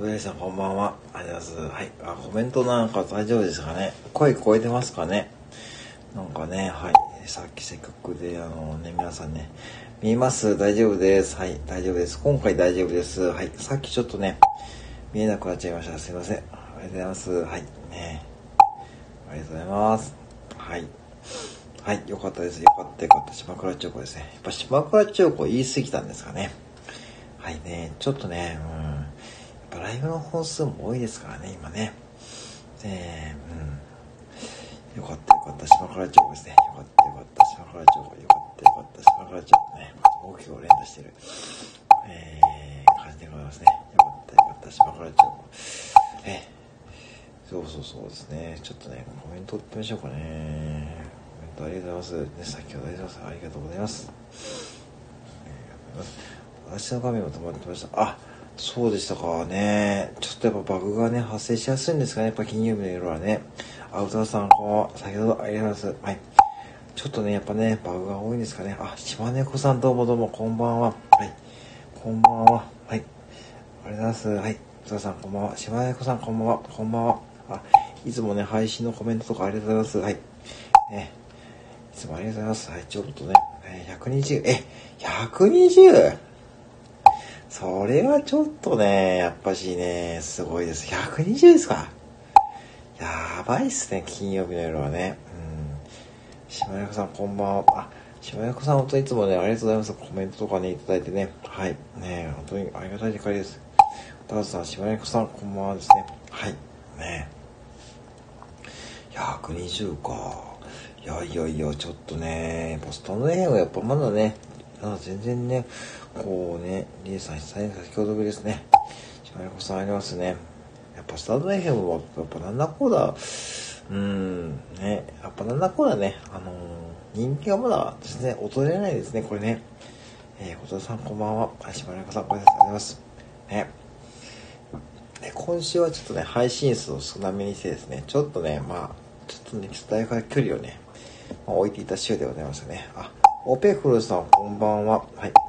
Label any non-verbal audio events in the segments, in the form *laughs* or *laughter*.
上さんこんばんは。ありがとうございます。はい。あ、コメントなんか大丈夫ですかね声聞こえてますかねなんかね、はい。さっきせっかくで、あのね、皆さんね、見えます？大丈夫です。はい。大丈夫です。今回大丈夫です。はい。さっきちょっとね、見えなくなっちゃいました。すいません。ありがとうございます。はい。ね。ありがとうございます。はい。はい。よかったです。よかったよかった。島倉千代子ですね。やっぱ島倉千代子言い過ぎたんですかね。はいね。ちょっとね、うん。やっぱライブの本数も多いですからね、今ね。えーうん。よかったよかった。島倉千代子ですね。よかったよかった。島倉千代子。よかったよかった。島倉千代子ね。大きく連打してる。えー、感じでございますね。よかったよかった。島倉千代子。えそうそうそうですね。ちょっとね、コメント打ってみましょうかね。コメントありがとうございます。ね、先ほどありがとうございます。ありがとうございます。私の画面も止まってました。あ、そうでしたかね。ちょっとやっぱバグがね、発生しやすいんですかね。やっぱ金曜日の夜はね。あ、歌さん、こんばんは。先ほどありがとうございます。はい。ちょっとね、やっぱね、バグが多いんですかね。あ、島猫さんどうもどうも、こんばんは。はい。こんばんは。はい。ありがとうございます。はい。歌さん、こんばんは。島猫さん、こんばんは。こんばんは。あ、いつもね、配信のコメントとかありがとうございます。はい。ね。いつもありがとうございます。はい。ちょっとね、え120、え、120! それはちょっとね、やっぱしね、すごいです。120ですかやばいっすね、金曜日の夜はね。うん。島猫さん、こんばんは。あ、島猫さん、本当いつもね、ありがとうございます。コメントとかね、いただいてね。はい。ね本当にありがたい限りです。高田さん、島猫さん、こんばんはですね。はい。ね120か。いやいやいや、ちょっとね、ポストの A はやっぱまだね、まだ全然ね、こうね、リエさん、先ほどぶりですね。島猫さんありますね。やっぱスタート FM は、やっぱなんだこうだ、うーん、ね、やっぱなんだこうだね、あのー人気がまだですね、衰えないですね、これね。えー、ことさんこんばんは。あ島猫さん、ご挨拶ありがとうございます。ね。で今週はちょっとね、配信数を少なめにしてですね、ちょっとね、まあ、ちょっとね、伝えから距離をね、まあ、置いていた週でございましたね。あ、オペフルさんこんばんは。はい。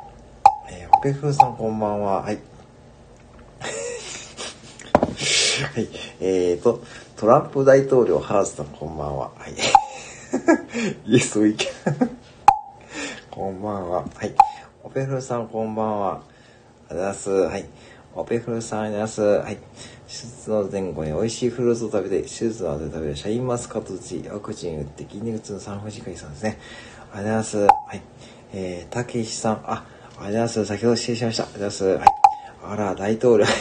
えー、オペフルさんこんばんは。はい。*laughs* はい。えーと、トランプ大統領ハースさんこんばんは。はい。*laughs* イエスウィーキ *laughs* こんばんは。はい。オペフルさんこんばんは。ありがとうござす。はい。オペフルさんありがとうござす。はい。手術の前後に美味しいフルーツを食べて、手術の後で食べるシャインマスカットティー、ワクチン打って筋肉痛の産婦人科医さんですね。ありがとうございます。はい。えー、たけしさん、あ、ありがとうございます。先ほど失礼しました。ありがとうございます。はい。あら、大統領。*laughs* は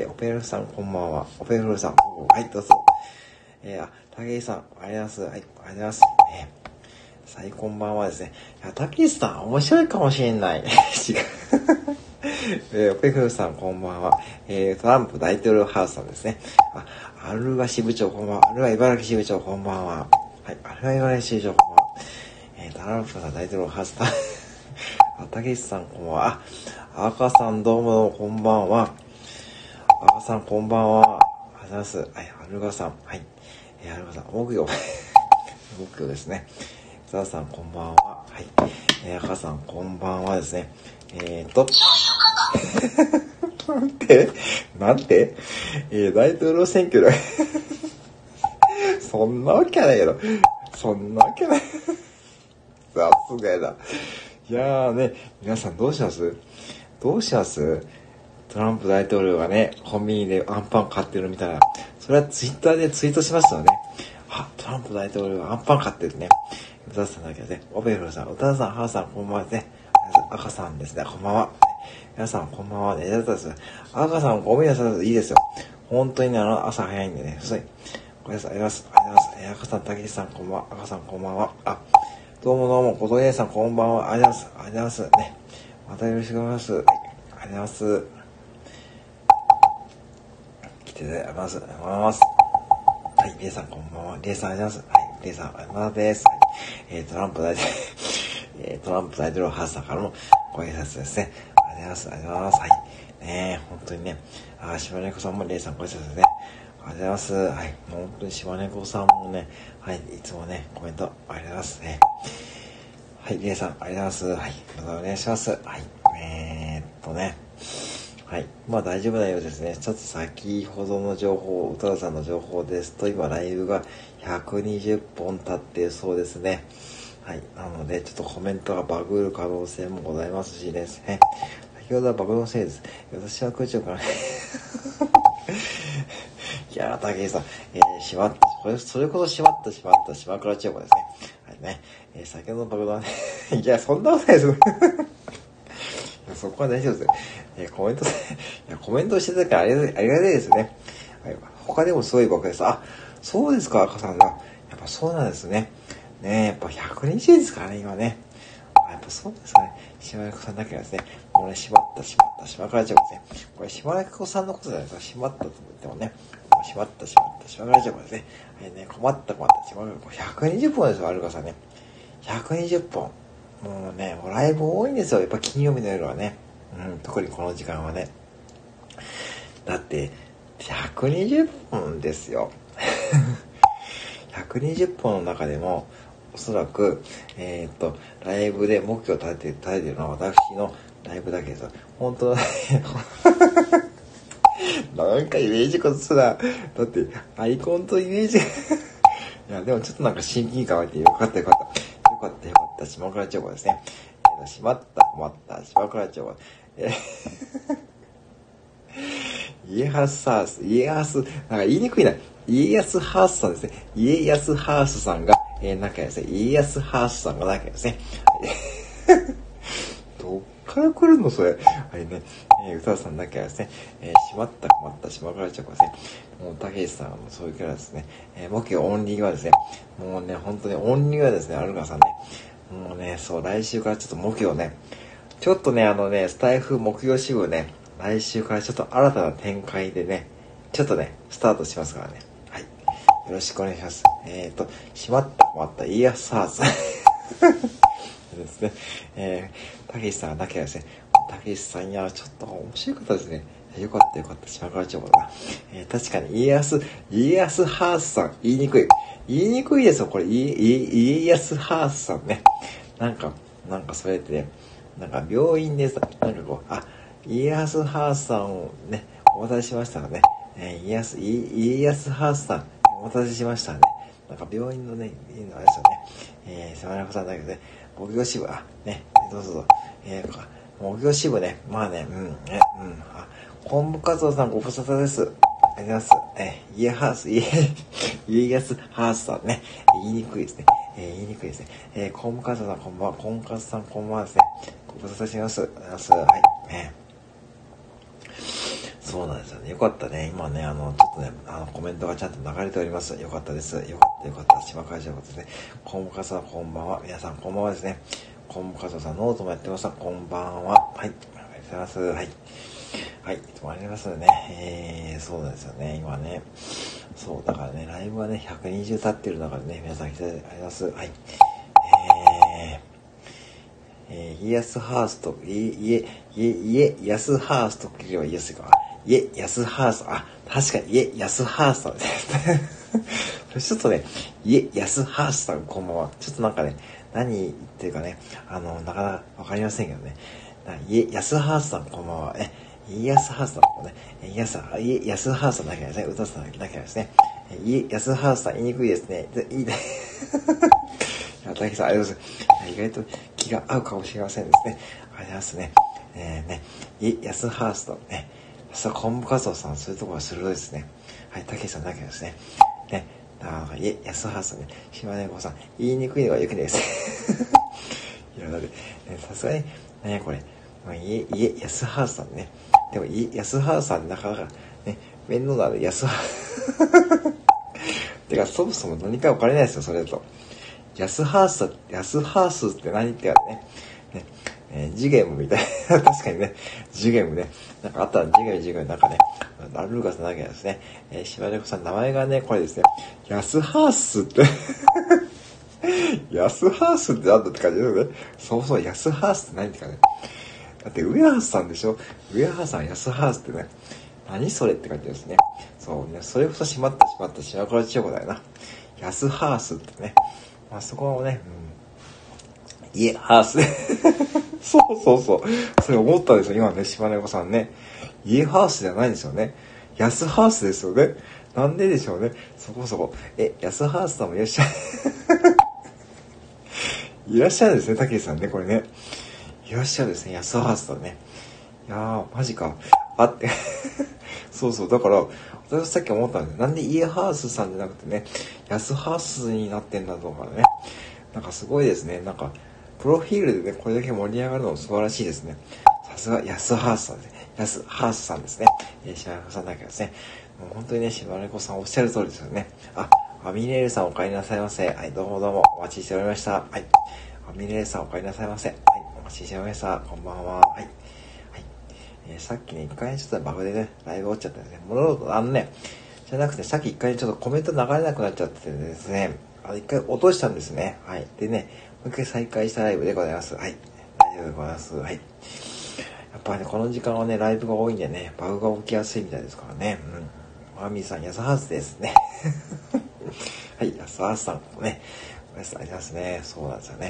い、オペフさん、こんばんは。オペフさん、はい、どうぞ。えー、あ、たけしさん、ありがとうございます。はい、ありがとうございます。えー、さい、こんばんはですね。いや、たけしさん、面白いかもしれない。*laughs* 違う。*laughs* えー、オペフルさん、こんばんは。えー、トランプ大統領ハウスさんですね。あ、アルガ支部長、こんばんは。アルガ茨城支部長、こんばんは。はい、アルガ茨城支部長、こんばんは。えー、トランプさん大統領ハウスさん。あ、たけしさん、こんばんは。あ、赤さん、どうも、こんばんは。赤さん、こんばんは。ありがとうございます。はい、アルガさん。はい。えー、アルガさん、木曜。*laughs* 木曜ですね。ザーさん、こんばんは。はい。えー、赤さん、こんばんはですね。えーと。*laughs* なんて？なんて？えー、大統領選挙だ。*laughs* そんなわけないやろ。そんなわけない。さすがやな。いやーね、皆さんどうします？どうします？トランプ大統領がね、コンビニでアンパン買ってるみたいな。それはツイッターでツイートしますよね。あ、トランプ大統領がアンパン買ってるね。歌田さんだけどね、オベフルさん、歌田さん、ハーさん、こんばんはですね。赤さんですね、こんばんは。皆さん、こんばんはね。ありがとうございます。赤さん、ごめんなさい。いいですよ。本当にね、あの、朝早いんでね。そい。ごめんなさい。ありがとうございます。ありがとうございます。赤さん、たけしさん、こんばんは。赤さん、こんばんは。あ、どうもどうも、こと姉さん、こんばんは。ありがとうございます。ありがとうございます。ね。またよろしくお願いします。ありがとうございます。来ていただきます。ありがとうございます。はい、レイさんこんばんは。レイさんありがとうございます。はい、レイさんありがとうございます。はい、えー、トランプ大統領、*laughs* えー、トランプ大統領ハウスさんからのご挨拶ですね。ありがとうございます。ありがとうございます。はい。ねえ、本当にね、あ、島猫さんもレイさんご挨拶ですね。ありがとうございます。はい。もう本当に島猫さんもね、はい、いつもね、コメントありがとうございますね。はい、レイさんありがとうございます。はい、またお願いします。はい。えー、っとね、はい。まあ大丈夫なようですね。ちょっと先ほどの情報、宇多田さんの情報ですと、今ライブが120本経ってそうですね。はい。なので、ちょっとコメントがバグる可能性もございますしですね。先ほどはバグのせいです。私は空調からいやー、武井さん、えー、しまった、それ、それこそしまった、しまった、島倉千代子ですね。はいね。えー、先ほどの爆弾ね。*laughs* いや、そんなことないです。*laughs* いや、そこは大丈夫ですよ。えー、コメント、*laughs* いや、コメントしてたからありがたいですね。はい、他でもすごい僕です。あ、そうですか、赤さんが。やっぱそうなんですね。ねやっぱ120ですからね、今ね。あ、やっぱそうですかね。島中さんだけはですね、もうね、しまった、しまった、島倉千代子ですね。これ、島中さんのことじゃないですか。しまったと言ってもね。しまった、しまった、しま倉千代子ですね。はいね、困った、困った、しま倉千代子。120本ですよ、アルカさんね。120本。もうね、もうライブ多いんですよ。やっぱ金曜日の夜はね。うん、特にこの時間はね。だって、120本ですよ。120本の中でも、おそらく、えー、っと、ライブで目標を立てて、立ててるのは私のライブだけです。本当だ、ね、なんかイメージこそだ。だって、アイコンとイメージ *laughs* いや、でもちょっとなんか親近感湧いてよかったよかった。よかったよかった。島倉千代子ですね。えー、しまった、困った。島倉千代子。えー、家康サース、家康、なんか言いにくいな。家康ハースさんですね。家康ハースさんが、えー、仲良ですね。家康ハースさんが仲良ですね。ど *laughs* っから来るのそれ。はいね。えー、歌さんだけはですね、えー、しまった困った島倉ちゃんですね、もう、たけしさんはもうそういうキャラですね、えー、僕オンリーはですね、もうね、本当にオンリーはですね、アルガさんね、もうね、そう、来週からちょっと目標ね、ちょっとね、あのね、スタイフ目標支部ね、来週からちょっと新たな展開でね、ちょっとね、スタートしますからね。はい。よろしくお願いします。えっ、ー、と、しまった困ったイヤサーズ。ですね。えー、たけしさんだけですね、たけしさんや、ちょっと面白かったですね。よかったよかった、島川町だな。えー、確かに家康、家康ハースさん、言いにくい。言いにくいですよ、これ、家、家康ハースさんね。なんか、なんかそれってね、なんか病院でさ、なんかこう、あ、家康ハースさんをね、お待たせしましたらね、えー、家康、家康ハースさん、お待たせしましたね。なんか病院のね、いいのあれですよね。えー、島中さんだけどね、ご業支部、あ、ね、どうぞどうぞ。えー、牧業支部ね、まあね、うん、ね、うん、あ、本部活動さんご無沙汰です。ありがとうございます。え、家ハース、家、*laughs* 家康ハースさんね、言いにくいですね。えー、言いにくいですね。えー、コンカツさんこんばんは、コンカツさんこんばんはですね。ご無沙汰します。ありがとうございます。はい。ね。そうなんですよね。よかったね。今ね、あの、ちょっとね、あの、コメントがちゃんと流れております。よかったです。よかったよかった。島会社のことですね。コンカツさんこんばんは。皆さんこんばんはですね。コンカツさんノートもやってました。こんばんは。はい。ありがとうございます。はい。はい、いつもありますよね。えー、そうなんですよね、今ね。そう、だからね、ライブはね、120経ってる中でね、皆さん来てあります。はい。えー、えー、イエスハースと、いえ、いえ、いえ、ヤスハースと切ればイエスか。いえ、ヤスハース、あ、確かに、いえ、ヤスハースさんです。*laughs* ちょっとね、いえ、ヤスハースさん、こんばんは。ちょっとなんかね、何言ってるかね、あの、なかなかわかりませんけどね。いえ、ヤスハースさん、こんばんは。え、イエスハースさんもね、イエス、イエスハースさんだけですね、歌さんだけですね。イエスハースさん言いにくいですね。いいね。*laughs* いや、大さん、ありがとうございます。意外と気が合うかもしれませんですね。ありがとうございますね。えー、ね、イエスハースとね、さあ、昆布活動さん、そういうところが鋭いですね。はい、たけしさんだけですね。ね、あいえ、安ハースさんね、島根子さん、言いにくいのがよくないです。*laughs* いや、だって、さすがに、ね、これ、まあ、いえ、いえ、安ハースさんね、でも、い安原さんなかなかね、面倒なの安原 *laughs* てか、そもそも何か分かれないですよ、それだと。安原さん、安原スって何ってやね。えー、次元みたいな、*laughs* 確かにね、次元ね、なんかあったら次元次元なんかね、ラルーガさんだけですね、えー、柴猫さん、名前がね、これですね、安原スって *laughs* 安原スってなんだって感じですよね。そうそう、安原スって何ってかね。だって上原さんでしょ上原さん安原ってね、何それって感じですね。そうね、それこそしまったしまった島倉千代子だよな。安ハースってね。まあそこはね、うん。いえ、ハース。*laughs* そうそうそう。それ思ったんですよ、今ね、島根子さんね。家ハウスじゃないんですよね。安ハウスですよね。なんででしょうね。そこそこ。え、安ハウスさんもいらっしゃい。*laughs* いらっしゃるんですね、たけしさんね、これね。いらっしゃるですね、安ハウスさんね。いやー、マジか。あって *laughs* そうそう、だから、私さっき思ったんでなんで家ハウスさんじゃなくてね、安ハウスになってんだとかね。なんかすごいですね。なんか、プロフィールでね、これだけ盛り上がるのも素晴らしいですね。さすが安ハウスさんですね。安ハウスさんですね。えー、島根さんだけですね。もう本当にね、島根子さんおっしゃる通りですよね。あ、ファミレールさんお帰りなさいませ。はい、どうもどうもお待ちしておりました。はい。ファミレールさんお帰りなさいませ。はい、お待ちしておりました。こんばんは。はい。はい。えー、さっきね、一回ちょっとバグでね、ライブ落ちちゃったんですね。戻ろう、あのね、じゃなくて、さっき一回ちょっとコメント流れなくなっちゃっててですね、あの、一回落としたんですね。はい。でね、う一回再開したライブでございます。はい。大丈夫でございます。はい。やっぱね、この時間はね、ライブが多いんでね、バグが起きやすいみたいですからね。うん。マミーさん、安ハウスですね。*laughs* はい、安ハウスさんもね、おやすみなさいますね。そうなんですよね。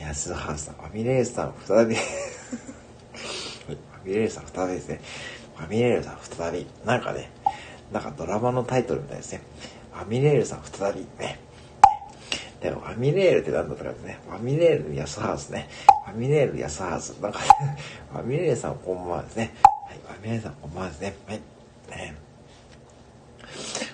安ハウスさん、ファミレースさん、再び *laughs* ファミレースさん、再びですね。ファミレールさん、再び。なんかね、なんかドラマのタイトルみたいですね。ファミレールさん再びね。でもファミレールって何だったかね。ファミレール安ハウスね。ファミレール安ハウス。なんか、ね、ファミレールさんこんばんはですね。はい、ファミレールさんこんばんはですね。はい。ね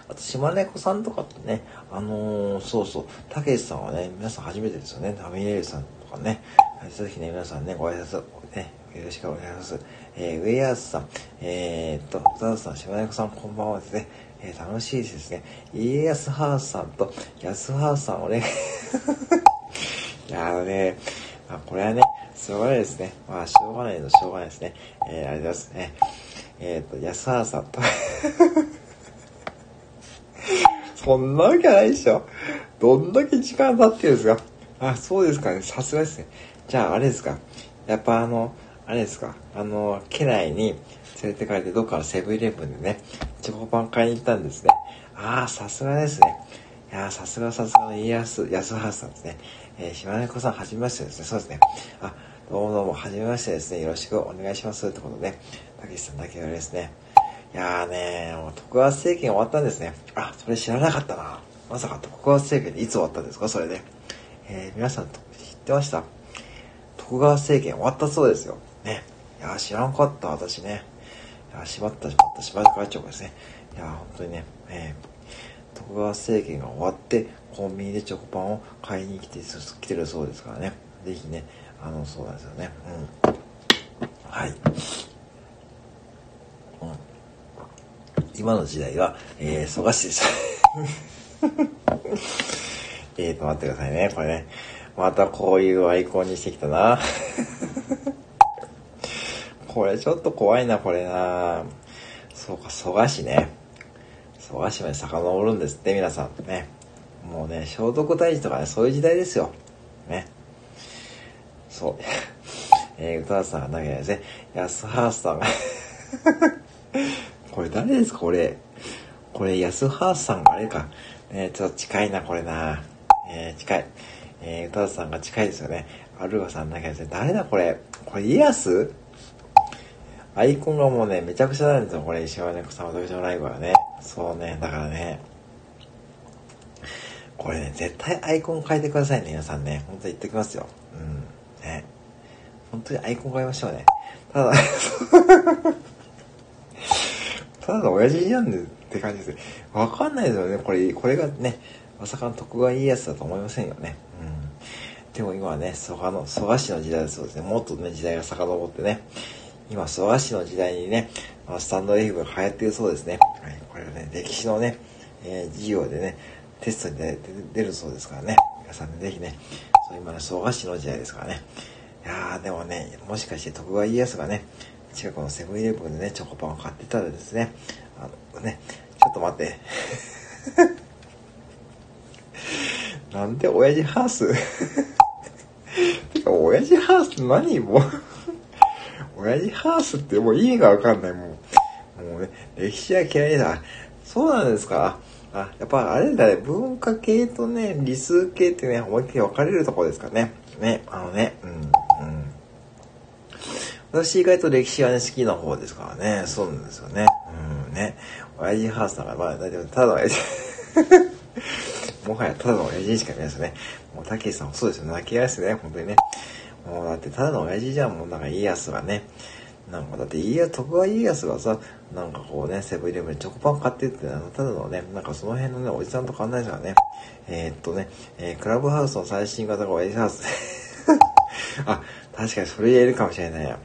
あと、島猫さんとかってね、あのー、そうそう、たけしさんはね、皆さん初めてですよね。ファミレールさんとかね。ぜひね、皆さんね、ご挨拶、ね、よろしくお願いします。えー、ウェアーズさん、えー、っと、宇田さん、島猫さん、こんばんはですね。えー、楽しいですね。家康ハウスさんと安ハウスさんをね *laughs* いや、あのね、まあ、これはね、しょうがないですね。まあ、しょうがないのしょうがないですね。えー、ありがとうございますね。えっ、と、安原さんと *laughs* そんなわけないでしょ。どんだけ時間経ってるんですかあ、そうですかね。さすがですね。じゃあ、あれですか。やっぱあの、あれですか。あの、家内に連れてかれて、どっかのセブンイレブンでね、チョコパン買いに行ったんですね。ああ、さすがですね。いやさすがさすがの家康、安原さんですね。えー、島根子さん、はじめましてですね。そうですね。あ、どうもどうも、はじめましてですね。よろしくお願いします。ってことで、たけしさんだけですね。いやーねもう徳川政権終わったんですね。あ、それ知らなかったな。まさか徳川政権でいつ終わったんですか？それで。えー、皆さん知ってました？徳川政権終わったそうですよ。ね。いや知らんかった、私ね。いやしまった、しまった、しまった会長がですね。いや本当にね、えー、徳川政権が終わって、コンビニでチョコパンを買いに来て、来てるそうですからね。ぜひね、あの、そうなんですよね。うん。はい。うん。今の時代は、えー、蘇我市でした。*laughs* えーと、待ってくださいね。これね。またこういうアイコンにしてきたな。これちょっと怖いな、これな。そうか、蘇我市ね。蘇我市まで遡るんですって、皆さんね。もうね、聖徳太子とかね、そういう時代ですよ。ね。そう。*laughs* えー、歌田さんが投げないですね。安原さんが *laughs* これ誰ですか、これ。これ、安原さんがあれか。ね、ちょっと近いな、これな。えー、近い。えー、歌田さんが近いですよね。アルガさん投げないですね。誰だ、これ。これ、イエス？アイコンがもうね、めちゃくちゃなんですよ、これ、石原猫さん私のライブはね。そうね、だからね。これね、絶対アイコン変えてくださいね、皆さんね。本当に言ってきますよ。うん。ね。本当にアイコン変えましょうね。ただ *laughs* ただの親父なんでって感じです。わかんないですよね。これ、これがね、まさかの徳川家康だと思いませんよね。うん。でも今はね、蘇我の、蘇我氏の時代だそうですね。もっとね、時代が遡ってね。今、諏訪市の時代にね、スタンド F が流行ってるそうですね。はい、これはね、歴史のね、えー、授業でね、テストに出出るそうですからね。皆さんね、ぜひね、そう今の諏訪市の時代ですからね。いやー、でもね、もしかして徳川家康がね、近くのセブンイレブンでね、チョコパンを買ってたらですね、あのね、ちょっと待って。*laughs* なんで親父ハウス？*laughs* てか、親父ハウス何も？う親父ハウスってもう意味がわかんない、もう。もうね、歴史は嫌いだ。そうなんですか？あ、やっぱあれだね、文化系とね、理数系ってね、思いっきり分かれるとこですかね。ね、あのね、うん、うん。私意外と歴史はね、好きな方ですからね。そうなんですよね。うんね。親父ハースさんが、まあ、大丈夫。ただの親父。*laughs* もはやただの親父にしか見えないですよね。もう、たけしさんもそうですよね。泣き合いですね。本当にね。もう、だってただの親父じゃん。もうなんか家康がね。なんかだって家康、徳川家康がさ、なんかこうね、セブンイレブンチョコパン買ってって、あの、ただのね、なんかその辺のね、おじさんと変わんないですからね。えー、っとね、えー、クラブハウスの最新型が親父ハウス。*laughs* あ、確かにそれ言えるかもしれないや。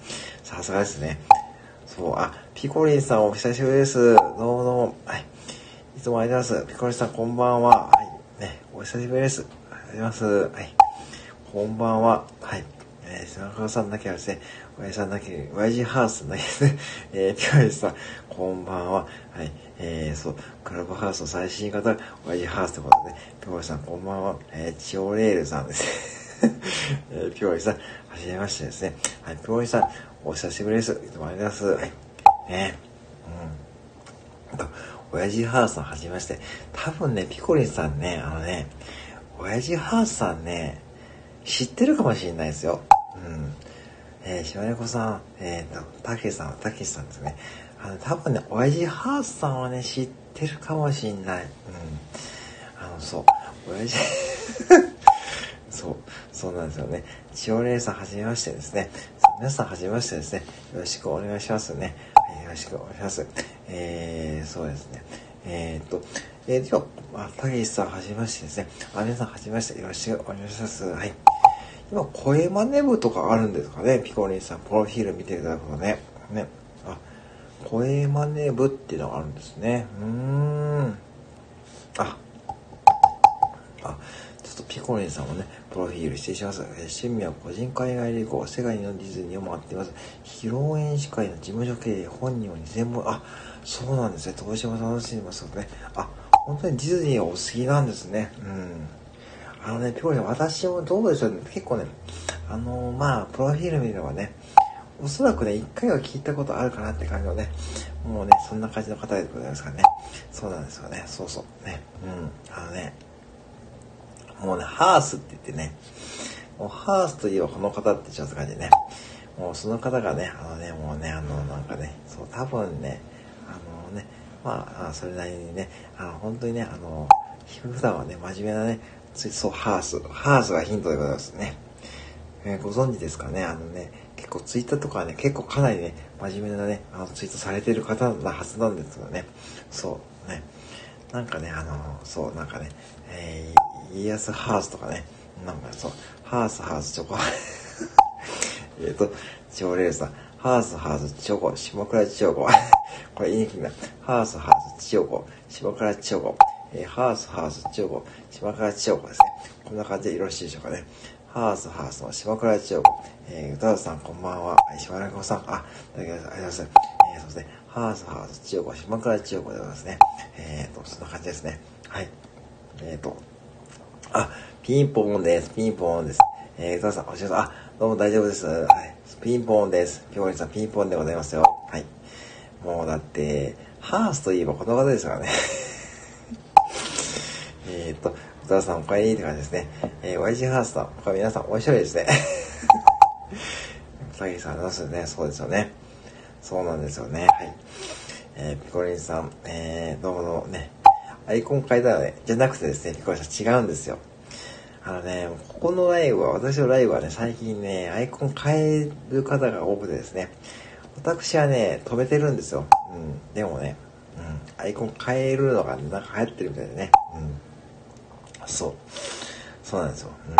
さすがですね。そう、あ、ピコリンさんお久しぶりです。どうもどうも。はい。いつもありがとうございます。ピコリンさんこんばんは。はい。ね、お久しぶりです。ありがとうございます。はい。こんばんは。はい。えー、砂川さんだけはですね、親父さんだけ、親父ハウスだけですね、*laughs* えー、ピコリンさん、こんばんは。はい。えー、そう、クラブハウスの最新型、親父ハウスってことでね、ピコリンさんこんばんは。えー、チオレールさんです *laughs* えー、ピコリンさん、はじめましてですね。はい、ピコリンさん、お久しぶりです。いつもありがとうございます。はい。ねうん。と、親父ハウスさんはじめまして。多分ね、ピコリンさんね、あのね、親父ハウスさんね、知ってるかもしれないですよ。うん。えー、しまねこさん、えーと、たけさん、たけしさんですね。あの、多分ね、親父ハウスさんはね、知ってるかもしんない。うん。あの、そう、親父 *laughs* そう、そうなんですよね。千代姉さんはじめましてですね。皆さんはじめましてですね。よろしくお願いしますね。よろしくお願いします。えー、そうですね。えー、っと、えー、では、あ、たけしさんはじめましてですね。あ、皆さんはじめまして。よろしくお願いします。はい。今、声真似部とかあるんですかね？ピコリンさん、プロフィール見ていただくとね。ね。あ、声真似部っていうのがあるんですね。うーん。あ、あ、ちょっとピコリンさんもね、プロフィール失礼します。趣味は個人海外旅行、世界のディズニーを回っています。披露宴司会の事務所経営、本人は2000本、あ、そうなんですね。投資も楽しんでますよね。あ、本当にディズニーはお好きなんですね。うん。あのね、ピコリン、私もどうでしょうね。結構ね、あのー、まあ、プロフィール見ればね、おそらくね、一回は聞いたことあるかなって感じのね、もうね、そんな感じの方でございますからね。そうなんですよね。そうそう。ね。うん。あのね、もうね、ハースって言ってね、もうハースといえばこの方ってちょっと感じでね、もうその方がね、あのね、もうね、あの、なんかね、そう、多分ね、あのね、まあ、それなりにね、あの、本当にね、あの、普段はね、真面目なね、そう、ハース。ハースがヒントでございますね。えー、ご存知ですかね？あのね、結構ツイッターとかね、結構かなりね、真面目なね、あのツイートされてる方なはずなんですよね。そうね。なんかね、あの、そう、なんかね、えー、家康ハースとかね、なんかそう、ハースハースチョコ。*laughs* えっと、超レーさん、ハースハースチョコ、下倉チョコ。*laughs* これ言いにくいな。ハースハースチョコ、下倉チョコ。えー、ハースハースチョコ、下倉チョコですね。こんな感じでよろしいでしょうかね。ハースハースの下倉チョコ。えー、歌田さんこんばんは。はい、島中さん、あ、ありがとうございます。えー、そうですね。ハースハースチョコ、島倉チョコでございますね。えーと、そんな感じですね。はい。えーと、あ、ピンポンです。ピンポンです。えー、歌田さん、おしゃさん、あ、どうも大丈夫です。はい。ピンポンです。ピョーリさん、ピンポンでございますよ。はい。もうだって、ハースといえばこの方ですからね。えっと、歌田さんお帰りって感じですね。えー、YG ハースさん、他皆さん面白いですね。*laughs* さぎさん、どうするね。そうですよね。そうなんですよね。はい。えー、ピコリンさん、えー、どうもどうもね。アイコン変えたらね、じゃなくてですね、ピコリンさん違うんですよ。あのね、ここのライブは、私のライブはね、最近ね、アイコン変える方が多くてですね、私はね、止めてるんですよ。うん。でもね、うん。アイコン変えるのが、ね、なんか流行ってるみたいでね。うん。そう。そうなんですよ。うん。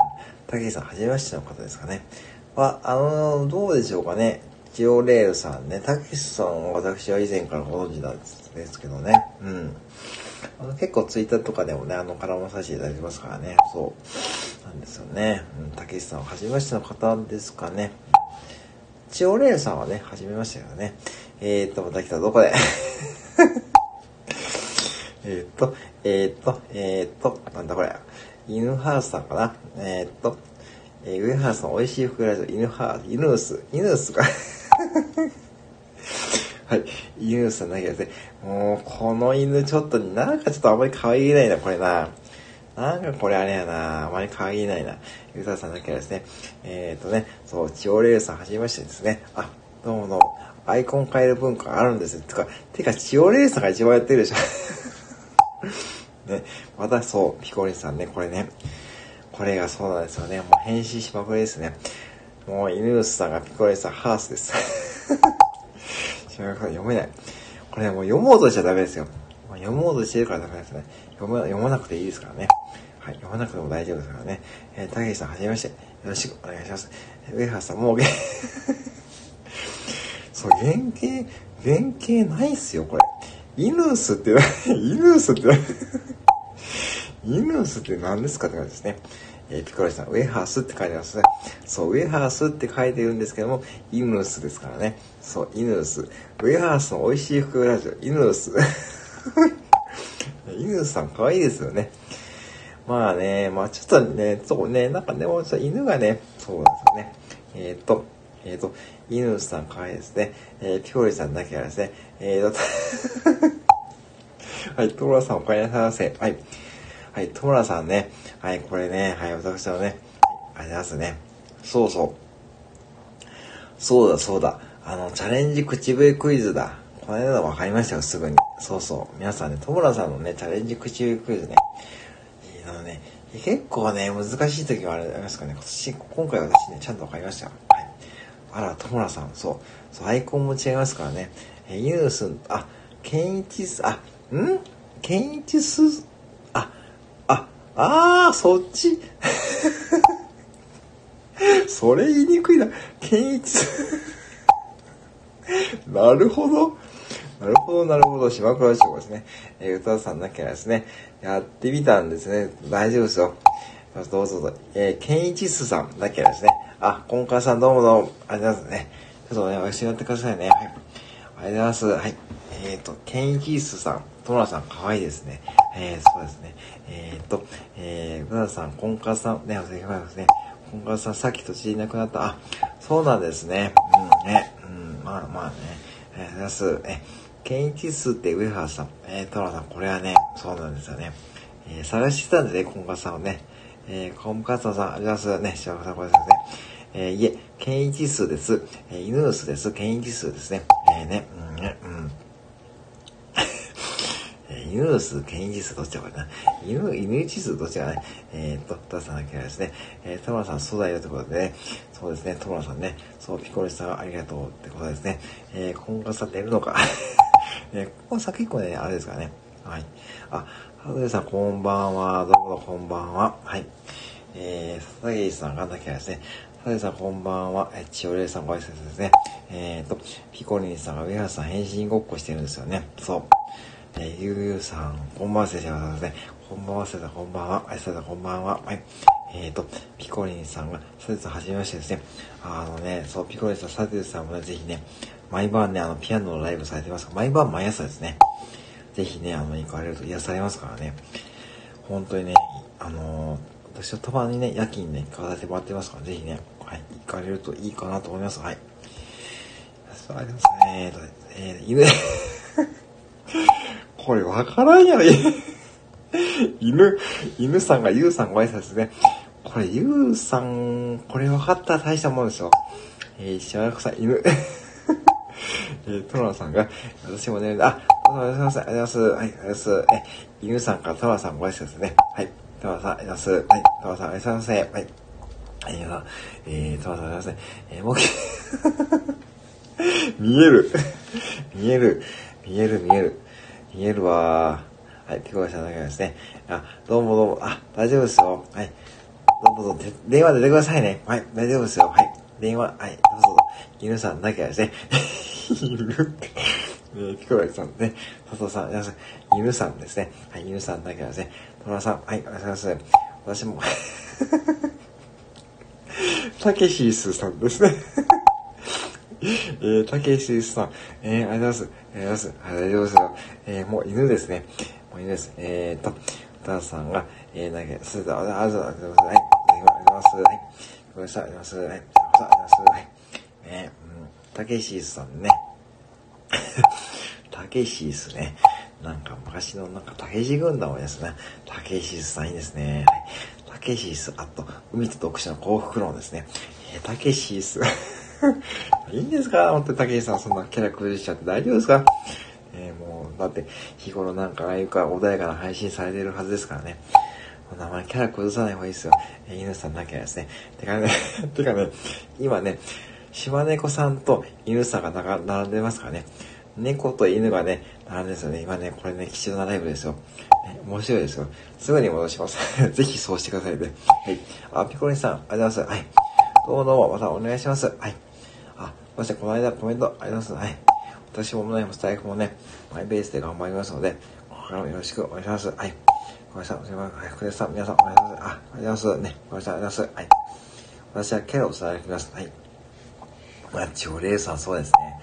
たけしさん、はじめましての方ですかね。まあ、の、どうでしょうかね。ジオレールさんね。たけしさんは私は以前からご存知なんですけどね。うん。あの結構ツイッターとかでもね、あの、絡まさせていただいてますからね。そう。なんですよね。うん。たけしさんははじめましての方ですかね。ジオレールさんはね、はじめましてよね。えー、っと、また来た、どこで？えっと、えー、っと、えー、っと、なんだこれ。犬ハウスさんかなえ、っと、えー、上原さん、美味しい服ラジオ、犬ハー、犬ス、犬スか。*laughs* はい。犬ースさんだけですね。もう、この犬ちょっと、なんかちょっとあまり可愛げないな、これな。なんかこれあれやな。あまり可愛げないな。ゆうたさんだけはですね。えっ、とね、そう、チオレールさんはじめましてですね。あ、どうもどうも。アイコン変える文化があるんですよ。てか、てか、チオレーサーが一番やってるでしょ。*laughs* ね、またそう、ピコリンさんね、これね。これがそうなんですよね。もう返信しまくりですね。もう、犬ーさんがピコリンさん、ハースです。*laughs* 読めない。これもう読もうとしちゃダメですよ。読もうとしてるからダメですね。読ま読まなくていいですからね。はい、読まなくても大丈夫ですからね。えー、たけしさん、はじめまして。よろしくお願いします。上原さん、もう、*laughs* そう、原型、原型ないっすよ、これ。イヌースって、イヌースって、イヌースって何ですかって感じですね。えー、ピコラシさん、ウェハースって書いてますね。そう、ウェハースって書いてるんですけども、イヌースですからね。そう、イヌース。ウェハースの美味しい服ラジオ、イヌース。イヌースさん可愛いですよね。まあね、まあちょっとね、そうね、なんかでもうちょっと犬がね、そうなんですよね。えっ、と、えっ、と、犬さん可愛いですね。えー、ピコリさんだけはですね、えーと、*laughs* はい、トモラさんお帰りなさいませ。はい。はい、トモラさんね、はい、これね、はい、私のね、ありますね。そうそう。そうだ、そうだ。あの、チャレンジ口笛クイズだ。この間分かりましたよ、すぐに。そうそう。皆さんね、トモラさんのね、チャレンジ口笛クイズね。あのね、結構ね、難しい時はありますかね。今年、今回私ね、ちゃんと分かりました。あら、トモラさん、そう。そう、アイコンも違いますからね。えユース、あ、ケンイチス、あ、ん？ケンイチス、あ、あ、あー、そっち？*laughs* それ言いにくいな。ケンイチス。*laughs* なるほど。なるほど、なるほど。島倉翔ですね。えー、歌さんなきゃですね、やってみたんですね。大丈夫ですよ。どうぞどうぞ。えー、ケンイチスさんだけですね。あ、コンカーさんどうもどうも。ありがとうございますね。ちょっとね、お一緒にやってくださいね。はい。ありがとうございます。はい。えっ、ー、と、ケンイチスさん。トラさん、かわいいですね。えー、そうですね。えっ、ー、と、えー、ブラさん、コンカーさん、ね、お世話ますね。コンカーさん、さっき土地いなくなった。あ、そうなんですね。うん、ね。うん、まあまあね。ありがとうございます。えケンイチスって上原さん。えー、トラさん、これはね、そうなんですよね。えー、探してたんでね、コンカさんをね。えー、コンカツさん、ありがとうございますね。幸せさん、これですね。えー、いえ、ケンイチ数です。えー、犬の数です。ケンイチ数ですね。えー、ね、うん、ね、うん。犬の数、ケンイチ数どっちだこれな。犬、犬一数どっちがね。えー、っと、タさんだけはですね。えー、田村さん、そうだよってことでね。そうですね、田村さんね。そう、ピコリさんありがとうってことですね。えー、コンカツさん寝るのか。*laughs* えここさ結構ね、あれですからね。はい。あ、はずさん、こんばんは。どうもこんばんは。はい。えー、佐々木さんがなきゃですね。佐々木さん、こんばんは。え、千代玲さんご挨拶ですね。えーと、ピコリンさんが上原さん変身ごっこしてるんですよね。そう。えー、ゆうゆうさん、こんばんは、せしゃですね。こんばんは、せさん、こんばんは。あいさん、こんばんは。はい。えーと、ピコリンさんが、サテさん、はじめましてですね。あのね、そう、ピコリンさん、サテさんもね、ぜひね、毎晩ね、あの、ピアノのライブされてます毎晩毎朝ですね。ぜひね、あの、行かれると癒されますからね。本当にね、あのー、私はたまにね、夜勤ね、行かせてもらってますから、ぜひね、はい、行かれるといいかなと思います。はい。ありますね。えっー、犬、*laughs* これわからんやろ、犬、犬さんがゆうさんご挨拶ですね。これ、ゆうさん、これ分かったら大したもんですよ。えー、しばらくさん、犬。*laughs* えー、トラさんが、私もね、あ、ありがとうございます。ありがとうございます。はい、ありがとうございます。え、犬さんからトラさんご挨拶ですね。はい。トラさん、ありがとうございます。はい。トラさん、ありがとうございます。はい。えー、えー、トラさん、ありがとうございます。えー、もう、*laughs* 見える。見える。見える、見える。見えるわーはい、ピコラさんだけですね。あ、どうもどうも。あ、大丈夫ですよ。はい。どうぞどうぞ。電話出てくださいね。はい、大丈夫ですよ。はい。電話、はい、どうぞ。犬さんだけはですね。犬 *laughs* えー、ピコライさんね。佐藤さん、皆さん、犬さんですね。はい、犬さんだけですね。トラさん、はい、お願います。私も *laughs* たけしーすさんですね *laughs* えー、たけしーすさん、えー、ありがとうございます。ありがとうございます。はい、大丈夫ですよ。えー、もう犬ですね。もう犬です。えーと、たさんが、えー、だけ、すだ、ありがとうございます。はい、ありがとうございます。はい、ごめんなさい。ありがとうございます。はい、ありがとうございます。はい。ね、うん、たけしーすさんね。たけしすね。なんか昔のなんかたけし軍団をですね。たけしさんいいですね。たけしす、あと、海と読者の幸福論ですね。え、たけしす。*laughs* いいんですか？本当に竹井さん、そんなキャラ崩しちゃって大丈夫ですか？えー、もう、だって日頃なんかああいうか穏やかな配信されてるはずですからね。名前キャラ崩さない方がいいですよ。えー、犬さんなきゃですね。てかね、*laughs* てかね、今ね、島猫さんと犬さんが並んでますからね。猫と犬がね、並んでるんですよね。今ね、これね、貴重なライブですよ。ね、面白いですよ。すぐに戻します。*laughs* ぜひそうしてくださいね。はい。あ、ピコリンさん、ありがとうございます。はい。どうもどうも、またお願いします。はい。あ、そしてこの間コメントありがとうございます。はい。私もね、スタイフもね、マイベースで頑張りますので、ここからもよろしくお願いします。はい。ごめんなさい。すいません。はい、福田さん、皆さん、おはようございます。あ、おはようございます。ね、ごめんなさい。ありがとうございます。はい。私はキャラを伝えてきます。はい。まあ、チオレールさん、そうですね。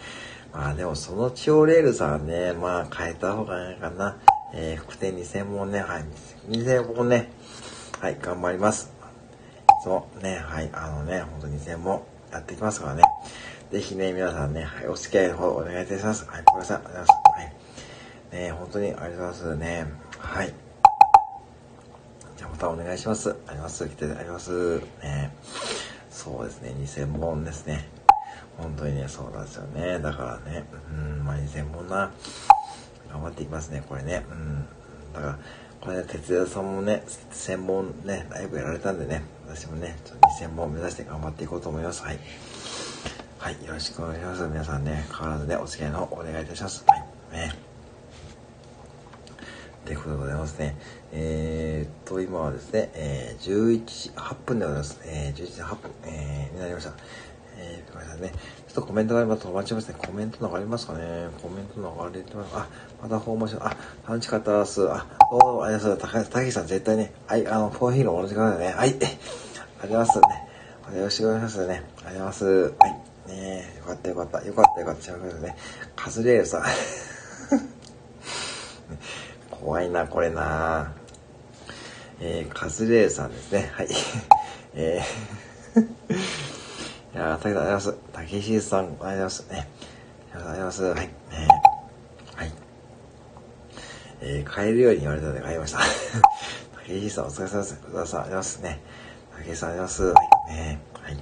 まあ、でも、そのチオレールさんね、まあ、変えた方がいいかな。えー、副店2000本ね、はい。2000本ね、はい、頑張ります。そうね、はい、あのね、ほんと2000本やっていきますからね。ぜひね、皆さんね、はい、お付き合いの方お願いいたします。はい、ごめんなさい。ありがとうございます。はい。ね、本当にありがとうございますね。はい。じゃあまたお願いします。あります。来てあります。ね。そうですね、2000本ですね。本当にね、そうなんですよね。だからね、うん、まあ2000本な、頑張っていきますね、これね。うん。だから、これね、哲也さんもね、1000本ね、ライブやられたんでね、私もね、ちょっと2000本目指して頑張っていこうと思います。はい。はい、よろしくお願いします。皆さんね、変わらずね、お付き合いのお願いいたします。はい。ね。ということでございますね。えー、っと、今はですね、えー、11時8分でございます。えー、11時8分、えー、になりました。えー、ごめんなさいね。ちょっとコメントがあれば止まっちゃいますね。コメント流れますかね。コメント流れてます。あ、また訪問しあ、楽しかったです。あ、おー、ありがとうございます。高木さん絶対ね、はい、あの、フォーヒーローおろしてくださいね。はい、ありがとうございますね。よろしくお願いしますね。ありがとうございます。はい。ねよかったよかった。よかったよかった。違うけどね。カズレールさん。*laughs* 怖いな、これな。えー、カズレールさんですね。はい。えーいやー、ありがとうございます。竹石さん、ありがとうございますね。ありがとうございます。はい。えー、はい。えー、買えるように言われたので買いました。*laughs* 竹石さん、お疲れ様です。くださん、ありがとうございますね。竹石さん、ありがとうございます。はい。ねはい。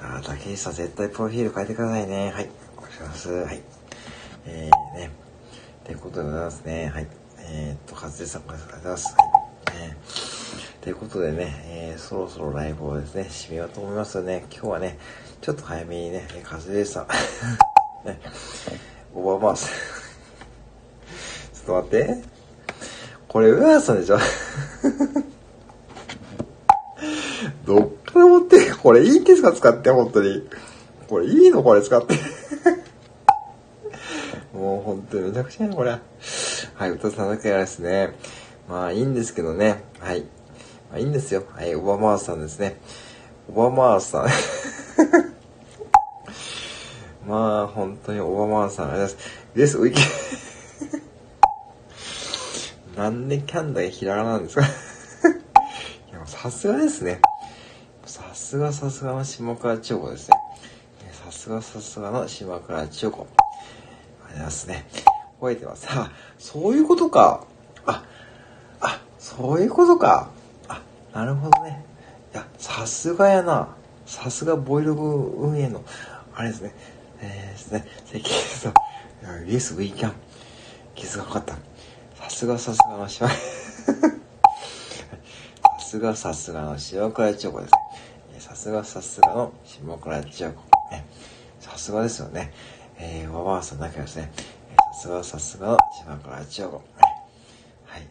あ、竹石さん、絶対プロフィール変えてくださいね。はい。お願いします。はい。えー、ね。ということでございますね。はい。えー、っと、かずさん、ありがとうございます。はい。ねということでね、えー、そろそろライブをですね、締めようと思いますよね。今日はね、ちょっと早めにね、カズレさん、*laughs* ね、オバマース。ちょっと待って。これ、上原さんでしょ？*laughs* どっから持ってこれいいんですか使って、本当に。これいいの？これ使って。*laughs* もう本当にめちゃくちゃやな、これ。はい、歌さなきゃですね。まあいいんですけどね。はい。あ、いいんですよ。はい、オバマーさんですね。オバマーさん。*laughs* まあ、本当にオバマーさん、ありがとうございます。です、ウィキ。*laughs* なんでキャンダイひらがななんですか？*laughs* いや、さすがですね。さすがさすがの下倉千代子ですね。さすがさすがの島倉千代子。ありがとうございますね。覚えてます。あ、そういうことか。あ、あ、そういうことか。なるほどね。いや、さすがやな。さすがボイルグ運営の、あれですね。えー、ですね。関根さん。Yes, we can. 傷がかかった。さすがさすがの島、*laughs* さすがさすがの塩倉千代子ですね。さすがさすがの下倉千代子。さすがですよね。えー、おばあさんだけですね。さすがさすがの島倉千代子。はい。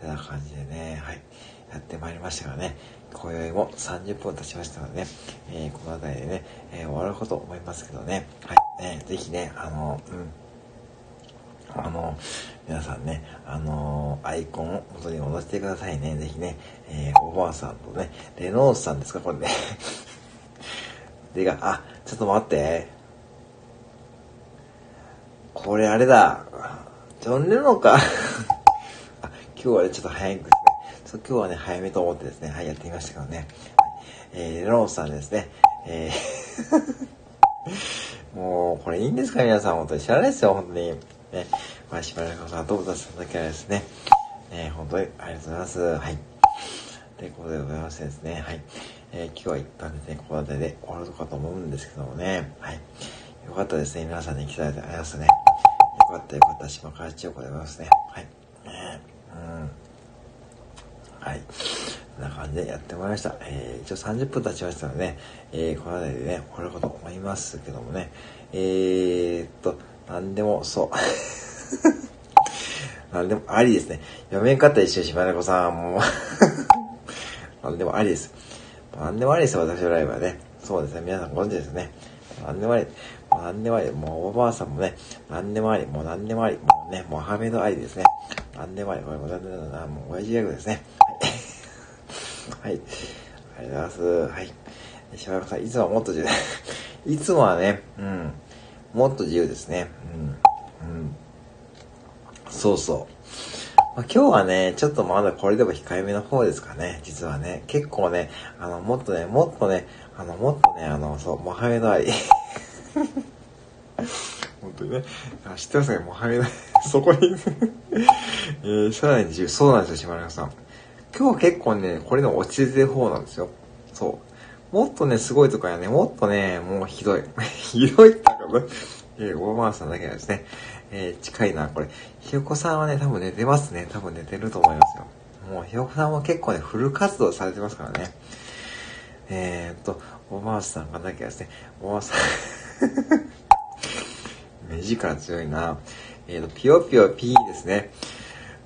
てな感じでね、はい。やってまいりましたがね、今宵も30分経ちましたのでね、えー、この辺りでね、えー、終わること思いますけどね、はい、ね、ぜひね、あの、うん、あの、皆さんね、あのアイコンを元に戻してくださいね。ぜひね、えー、おばあさんとね、レノースさんですか、これね。*laughs* でが、あ、ちょっと待って。これあれだ。ジョン・レノンか。*laughs* 今日はね、ちょっと早い今日はね、早めと思ってですね、はい、やってみましたけどね。えー、ロースさんですね。えー *laughs* もう、これいいんですか皆さん、本当に知らないですよ、本当に。ね、まあ、しばらくさん、どうぞさんだけはですね、ね、本当にありがとうございます。はい。ということでございましてですね、はい。えー、今日は一旦ですね、ここら辺で終わるかと思うんですけどもね。はい。よかったですね。皆さんに来ていただいてありますね。よかったよかった。島川千代子でございますね。はい。ねうん。はい。こんな感じでやってまいりました。えー、一応30分経ちましたので、ね、えー、この辺りでね、終わるかと思いますけどもね。えー、っと、なんでも、そう。*laughs* なんでもありですね。読めんかった一緒しばらこさん、もうなんでもありです。なんでもありです、私のライブはね。そうですね、皆さんご存知ですね。なんでもあり。なんでもあり。もうおばあさんもね、なんでもあり。もうなんでもあり。もうね、モハメドありですね。なんでもあり。これもなんでもあり。もう親父ギャグですね。はい。ありがとうございます。はい。しばらくさん、いつももっと自由。*laughs* いつもはね、うん。もっと自由ですね。うん。うん。そうそう。まあ、今日はね、ちょっとまだこれでも控えめの方ですかね、実はね。結構ね、あの、もっとね、もっとね、あの、もっとね、あの、そう、モハメドアリ。*laughs* 本当にね。あ知ってますね、モハメドアリ。そこにえー、さらに自由。そうなんですよ、島村さん。今日は結構ね、これの落ち着い方なんですよ。そう。もっとね、すごいとかやね、もっとね、もうひどい。*laughs* ひどいってかね、えー、オーバーさんだけはですね、えー、近いな、これ。ひよこさんはね、多分寝てますね。多分寝てると思いますよ。もうひよこさんは結構ね、フル活動されてますからね。えー、っと、おばあさんがなきゃですね、おばあさん *laughs* 目力強いな。えー、っと、ぴよぴよぴーですね。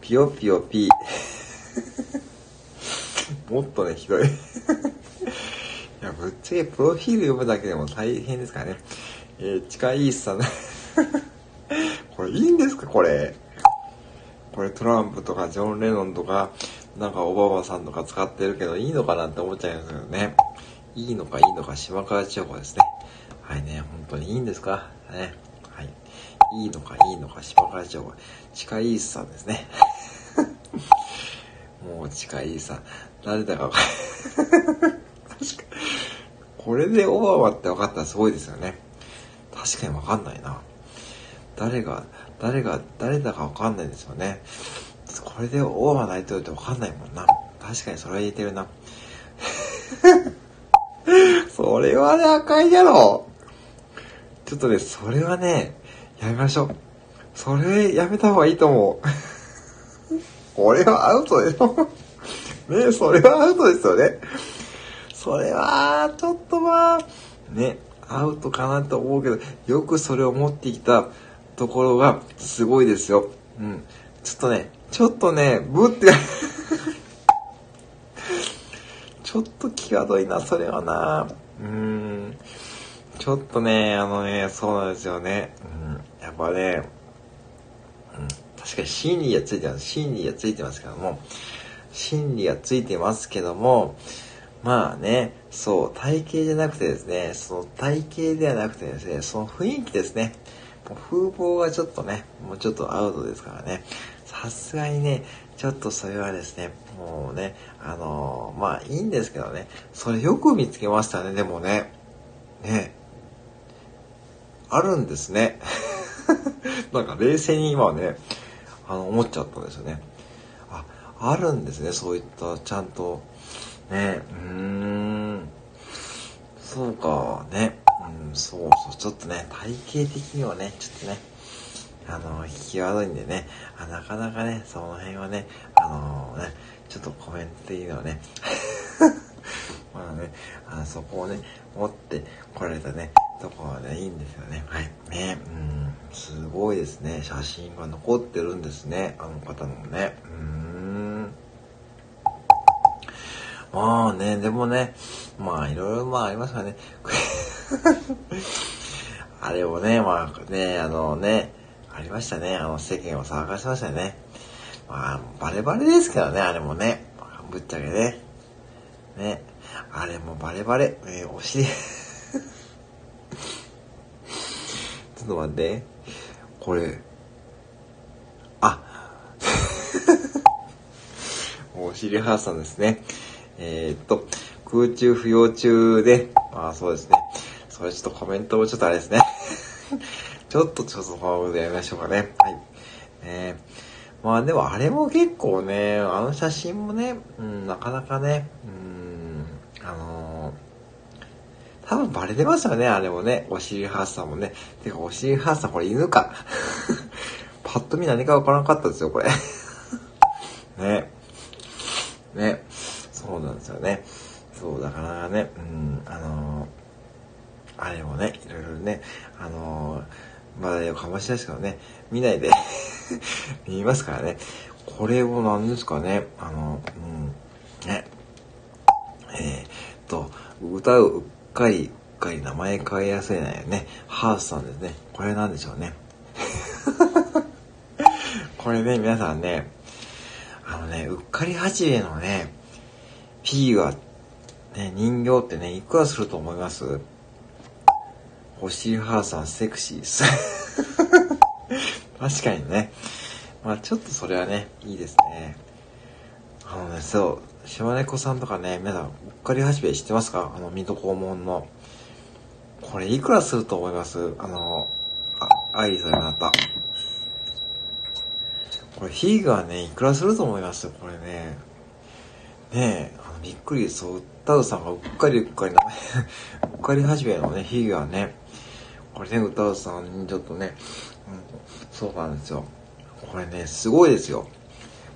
ぴよぴよぴー。もっとね、ひどい *laughs* いや、ぶっちゃけプロフィール読むだけでも大変ですからね。えー、近いさん。*laughs* これいいんですか？これ。これトランプとかジョン・レノンとか、なんかオバマさんとか使ってるけどいいのかなって思っちゃいますけどね。いいのかいいのか島川千代子ですね。はいね、本当にいいんですか？ね。はい。いいのかいいのか島川千代子。近いさんですね。*laughs* もう近いさん。誰だかわかんない *laughs* 確かこれでオバマって分かったらすごいですよね。確かに分かんないな。誰が、誰が、誰だかわかんないですよね。これでオバマ大統領ってわかんないもんな。確かにそれは言えてるな。*laughs* それはね、赤いやろ。ちょっとね、それはね、やめましょう。それやめた方がいいと思う。*laughs* これはアウトでしょ。ねそれはアウトですよね。それは、ちょっとまあ、ね、アウトかなと思うけど、よくそれを持ってきたところがすごいですよ。うん。ちょっとね、ちょっとね、ブって *laughs* ちょっと際どいな、それはな。うん。ちょっとね、あのね、そうなんですよね。うん。やっぱね、うん。確かに心理がついてます。心理がついてますけども、心理がついてますけども、まあね、そう、体型じゃなくてですね、その体型ではなくてですね、その雰囲気ですね。もう風貌がちょっとね、もうちょっとアウトですからね。さすがにね、ちょっとそれはですね、もうね、あのー、まあいいんですけどね、それよく見つけましたね、でもね。ね。あるんですね。*laughs* なんか冷静に今はね、あの、思っちゃったんですよね。あ、るんですね、そういったちゃんと。ね、うーん。そうか、ね。うん、そうそう、ちょっとね、体型的にはね、ちょっとね、あの、際どいんでね、あなかなかね、その辺はね、あのー、ね、ちょっとコメントっていうのはね、*laughs* まあね、あそこをね、持ってこられたね、とこはね、いいんですよね。はい。ね、うん、すごいですね。写真が残ってるんですね。あの方のね。うん。まあね、でもね、まあいろいろまあありますからね。*laughs* あれをね、まあね、あのね、ありましたね。あの世間を騒がしましたね。まあ、バレバレですけどね、あれもね。ぶっちゃけね。ね。あれもバレバレ。えー、お尻 *laughs* ちょっと待って。これ。あ。*laughs* お尻ハーさんですね。えー、っと、空中不要中で、まあそうですね。それちょっとコメントもちょっとあれですね。*laughs* ちょっとちょっとフォローでやりましょうかね。はい。えー、まあでもあれも結構ね、あの写真もね、うん、なかなかね、うん、あの多分バレてますよね、あれもね。お尻ハースさもね。てか、お尻ハースさこれ犬か。*laughs* パッと見何かわからなかったですよ、これ。*laughs* ね。ね。そうなんですよね。そう、だからね、うん、あのー、あれもね、いろいろね、あのー、まだかもしですけどね、見ないで *laughs* 見ますからね。これを何ですかね、あの、うん、ね、えー、っと、歌ううっかり、うっかり名前変えやすいね、ね、ハースさんですね。これなんでしょうね。*laughs* これね、皆さんね、あのね、うっかり八兵衛のね、フィギュア、ね、人形ってね、いくらすると思います？星ハーさんセクシーです。*laughs* 確かにね。まあちょっとそれはね、いいですね。あのね、そう、島猫さんとかね、皆さん、うっかり八兵衛知ってますか？あの、水戸黄門の。これいくらすると思います？あの、あ、アイリスになった。これ、フィギュアね、いくらすると思います？これね。ねえ、あびっくり、そう、タウさんがうっかりうっかりな、うっかり始めのね、フィギュアね。これね、歌うさんにちょっとね、うん、そうなんですよ。これね、すごいですよ。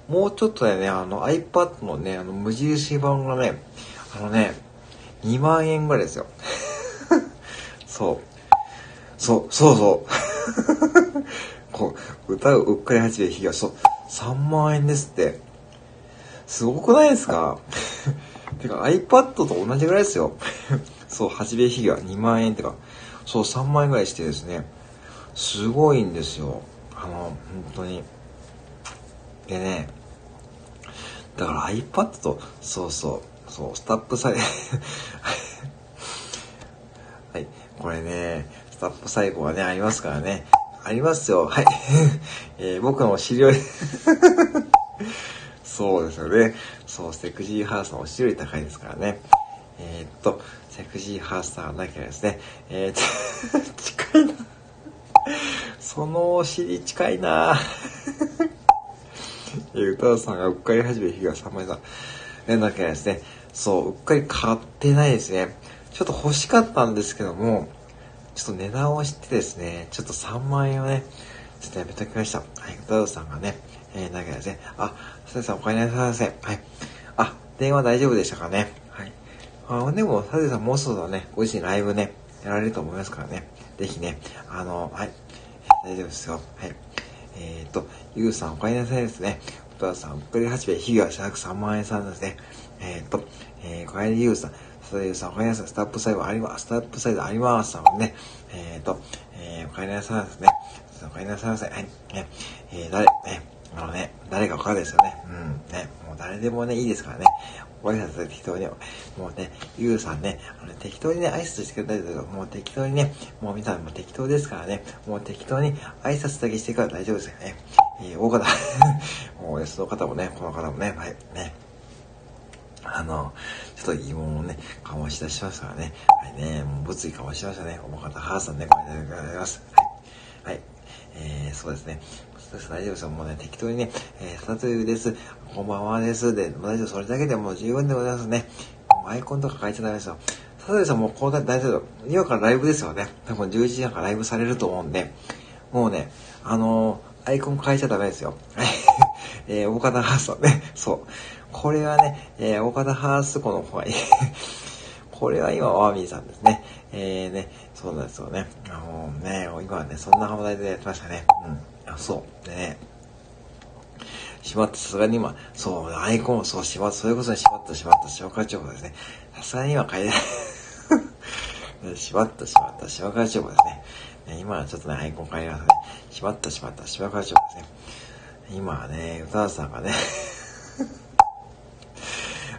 もうちょっとでね、あの iPad のね、あの無印版がね、あのね、2万円ぐらいですよ。*laughs* そう。そう、そうそう。*laughs* こう、歌ううっかり始め日が、そう、3万円ですって。すごくないですか？てか iPad と同じぐらいですよ。そう、始め日が2万円ってか、そう、3万円ぐらいしてですね、すごいんですよ。あの、本当に。でね、だから iPad と、そうそう、そう、スタップサイ *laughs* はい、これね、スタップ最後はね、ありますからね。ありますよ。はい。えー、僕の知り合いそうですよね。そう、セクシーハースのお尻より高いですからね。えー、っと、セクシーハースさんだけですね。えー、っと、*laughs* 近いな。そのお尻近いな。えー、歌田さんがうっかり始め、日が3枚さん。連絡ですね。そう、うっかり買ってないですね。ちょっと欲しかったんですけども、ちょっと値段を知ってですね、ちょっと3万円をね、ちょっとやめときました。はい、歌田さんがね、えー、投げですね。あ、さてさんお帰りなさいませ。はい。あ、電話大丈夫でしたかね。はい。あでも、さてさんもうそろそろね、ご自身ライブね、やられると思いますからね。ぜひね、あの、はい。大丈夫ですよ。はい。えっ、ー、と、ゆうさんお帰りなさいですね。お父さん、おかり8名、日が社約3万円さんですね。えっ、ー、と、えー、お帰りゆうさん、さてゆさんお帰りなさい。スタップサイドあります。スタップサイドありますさんね。えっ、ー、と、えー、お帰りなさいですね。お帰りなさいませ。はい。ね、えー、誰、ね、あのね、誰かわかるですよね。うん、ね、もう誰でもね、いいですからね。ご挨拶適当に、もうね、ゆうさんね、あの適当にね、挨拶してくれたりとか、もう適当にね、もう皆さんも適当ですからね、もう適当に挨拶だけしてから大丈夫ですよね。えー、大方、*laughs* もう、その方もね、この方もね、はい、ね。あの、ちょっと疑問をね、醸し出しましたからね。はいね、もう物理醸しましたね。おもかたはーさんね、ごめんなさいます。はい。はい。えー、そうですね。大丈夫ですよ。もうね、適当にね、えー、サトゥです。こんばんはです。で、大丈夫。それだけでもう十分でございますね。アイコンとか書いちゃダメですよ。サトゥさんもうこう大丈夫。今からライブですよね。多分11時半かライブされると思うんで、もうね、あのー、アイコン変えちゃダメですよ。*laughs* えー、大方ハースはね、そう。これはね、えー、大方ハースこの方がいい。*laughs* これは今、ワーミーさんですね。えー、ね、そうなんですよね。あのー、ね、今はね、そんな話題でやってましたね。うん。そう。ね、しまった、さすがに今、そう、アイコン、そう、しまった、それこそしまった、しまった、消化情報ですね。さすがに今変えない。しまった、しまった、消化情報ですね。今はちょっとね、アイコン変えますね。しまった、しまった、消化情報ですね。今はね、歌田さんがね *laughs*